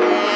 Yeah.